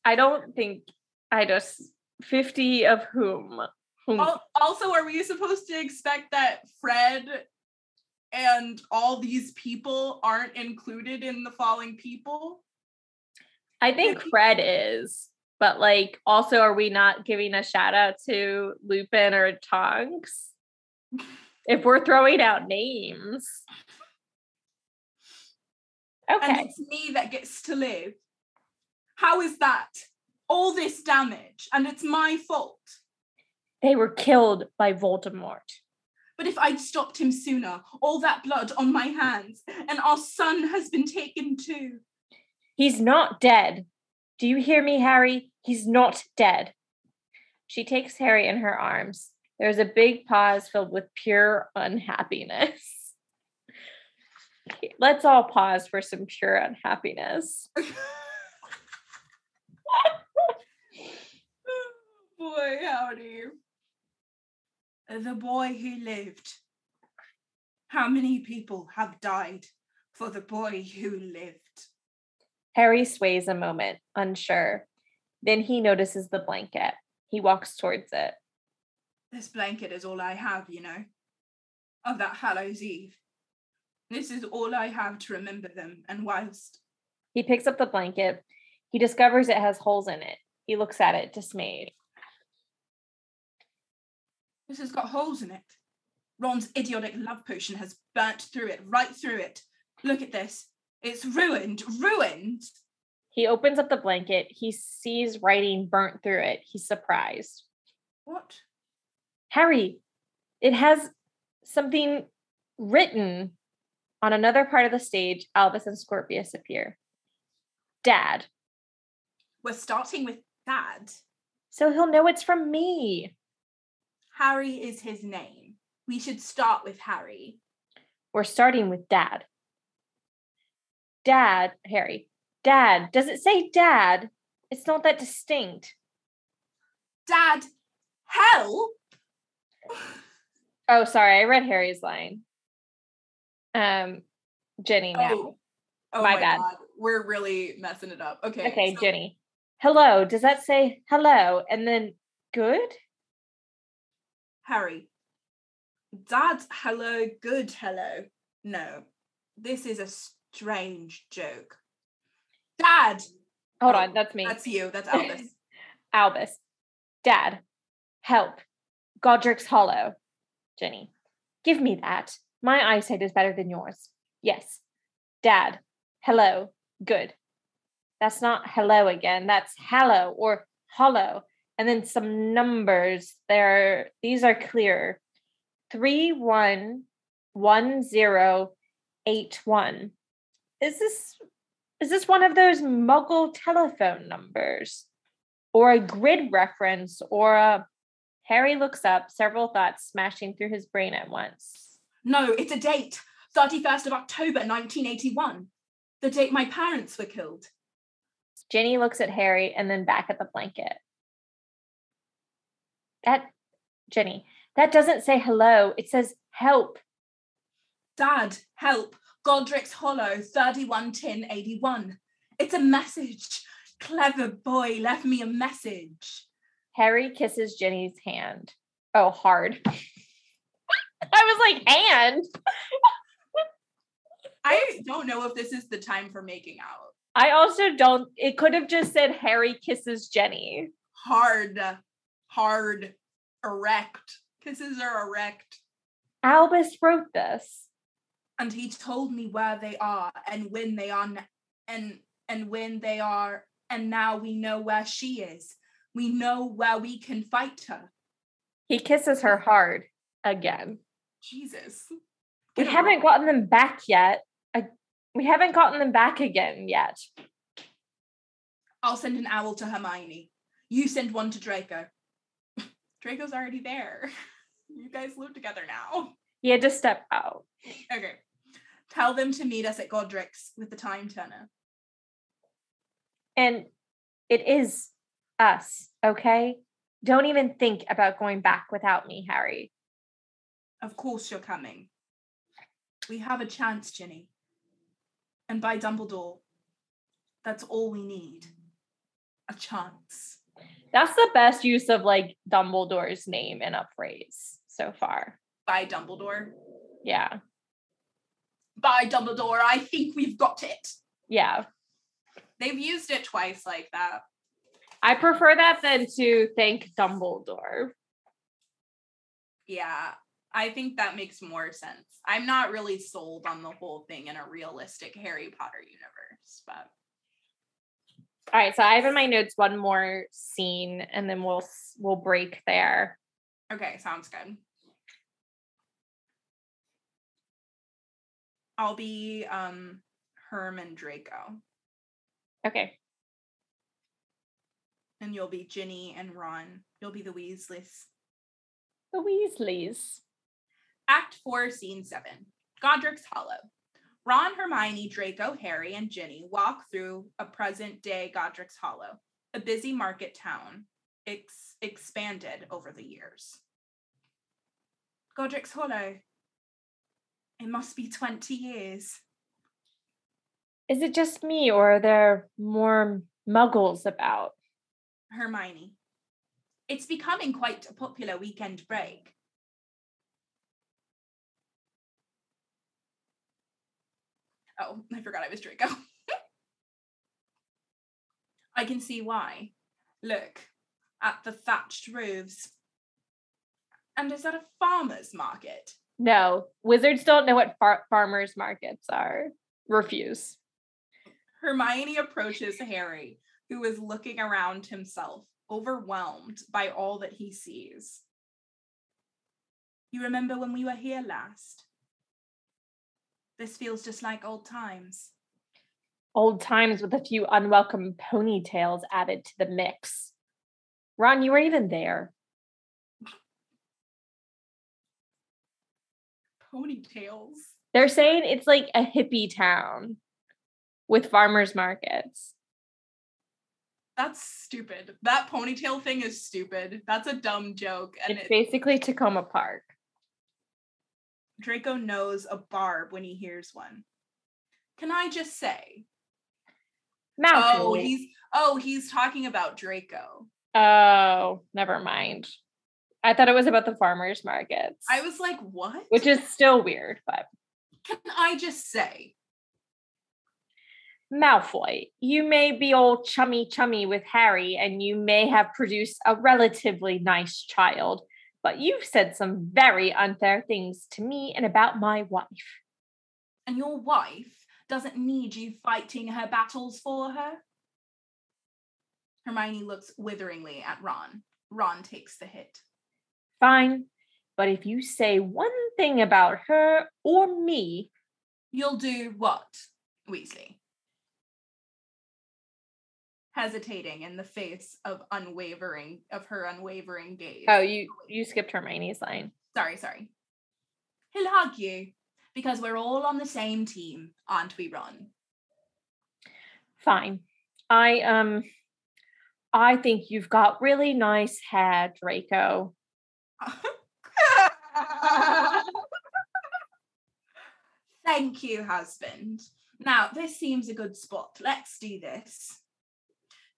I don't think I just 50 of whom. whom? Also, are we supposed to expect that Fred and all these people aren't included in the falling people? I think Fred is, but like, also, are we not giving a shout out to Lupin or Tonks? if we're throwing out names. Okay. And it's me that gets to live. How is that? All this damage, and it's my fault. They were killed by Voldemort. But if I'd stopped him sooner, all that blood on my hands, and our son has been taken too. He's not dead. Do you hear me, Harry? He's not dead. She takes Harry in her arms. There's a big pause filled with pure unhappiness. Let's all pause for some pure unhappiness. Oh, boy, howdy. The boy who lived. How many people have died for the boy who lived? Harry sways a moment, unsure. Then he notices the blanket. He walks towards it. This blanket is all I have, you know, of that Hallows Eve. This is all I have to remember them, and whilst He picks up the blanket. He discovers it has holes in it. He looks at it, dismayed. This has got holes in it, Ron's idiotic love potion has burnt through it, right through it. Look at this. It's ruined, ruined. He opens up the blanket. He sees writing burnt through it. He's surprised. What? Harry, it has something written on another part of the stage. Albus and Scorpius appear. Dad. We're starting with Dad. So he'll know it's from me. Harry is his name. We should start with Harry. We're starting with dad. Dad, Harry. Dad. Does it say dad? It's not that distinct. Dad, hell? Oh, sorry. I read Harry's line. Um, Ginny now. Oh, oh My my, bad. god. We're really messing it up. Okay. Okay, so- Ginny. Hello. Does that say hello and then good? Harry. Dad, hello, good hello. No, this is a strange joke. Dad, Hold Oh, on. That's me. That's you. That's Albus. Albus. Dad. Help. Godric's Hollow. Ginny. Give me that. My eyesight is better than yours. Yes. Dad. Hello. Good. That's not hello again. That's hello or hollow. And then some numbers. There. These are clear. Three one one zero eight one. Is this is this one of those muggle telephone numbers? Or a grid reference or a Harry looks up, several thoughts smashing through his brain at once. no, it's a date 31st of October 1981, the date my parents were killed. Ginny looks at Harry and then back at the blanket. That, Ginny, that doesn't say hello. It says help. Dad, help, Godric's Hollow 311081. It's a message. Clever boy left me a message. Harry kisses Ginny's hand. Oh, hard. I was like, and I don't know if this is the time for making out. I also don't, it could have just said Harry kisses Ginny. Hard, hard, erect. Kisses are erect. Albus wrote this. and he told me where they are and when they are and and when they are and now we know where she is we know where we can fight her He kisses her hard again. Jesus. We Get a haven't gotten them back yet. I, we haven't gotten them back again yet. i'll send an owl to hermione you send one to draco Draco's already there. You guys live together now. He had to step out. Okay. tell them to meet us at godric's with the time turner And it is us, okay? Don't even think about going back without me, Harry. of course you're coming we have a chance ginny and by dumbledore that's all we need a chance That's the best use of like Dumbledore's name in a phrase so far. By Dumbledore. Yeah. by dumbledore i think we've got it Yeah. They've used it twice like that. I prefer that than to thank Dumbledore. Yeah. I think that makes more sense. I'm not really sold on the whole thing in a realistic Harry Potter universe, but All right, so I have in my notes one more scene and then we'll we'll break there. okay, sounds good. I'll be um Herm and Draco. Okay. And you'll be Ginny and Ron. You'll be the Weasleys. The Weasleys. Act 4, Scene 7 Godric's Hollow. Ron, Hermione, Draco, Harry, and Ginny walk through a present day Godric's Hollow, a busy market town ex- expanded over the years. Godric's Hollow. It must be 20 years. Is it just me or are there more muggles about? Hermione. It's becoming quite a popular weekend break. Oh, I forgot I was Draco. I can see why. Look at the thatched roofs. And is that a farmer's market? No, wizards don't know what far- farmers markets are. Refuse. Hermione approaches Harry, who is looking around himself, overwhelmed by all that he sees. You remember when we were here last? This feels just like old times. Old times with a few unwelcome ponytails added to the mix. Ron, you were even there. Ponytails. They're saying it's like a hippie town with farmers markets. That's stupid. That ponytail thing is stupid. That's a dumb joke. And It's it, basically Takoma Park. Draco knows a barb when he hears one. Can I just say? Malfoy. Oh, he's oh, he's talking about Draco. Oh, never mind. I thought it was about the farmers markets, I was like, what? which is still weird, but Can I just say? Malfoy, you may be all chummy chummy with Harry and you may have produced a relatively nice child, but you've said some very unfair things to me and about my wife. And your wife doesn't need you fighting her battles for her? Hermione looks witheringly at Ron. Ron takes the hit. Fine, but if you say one thing about her or me, You'll do what, Weasley? Hesitating in the face of unwavering of her unwavering gaze. oh, you you skipped Hermione's line. sorry, sorry. He'll hug you because we're all on the same team, aren't we, Ron? Fine. I um I think you've got really nice hair, Draco. Thank you, husband. Now, this seems a good spot. Let's do this.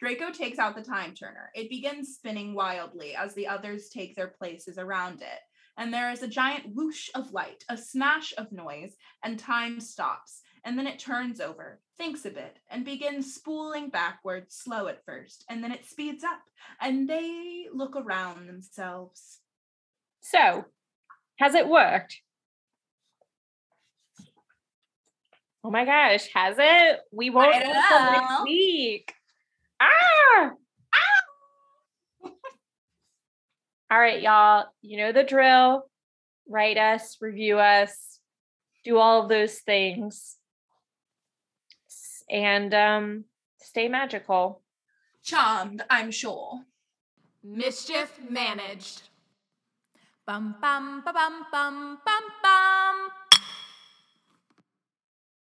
Draco takes out the time turner. It begins spinning wildly as the others take their places around it. And there is a giant whoosh of light, a smash of noise, and time stops. And then it turns over, thinks a bit, and begins spooling backwards, slow at first. And then it speeds up, and they look around themselves. So, has it worked? Oh my gosh, has it? We won't know until next week. Ah! All right, y'all. You know the drill. Write us, review us, do all of those things. And um stay magical. Charmed, I'm sure. Mischief managed. Bum bum ba bum bum bum bum.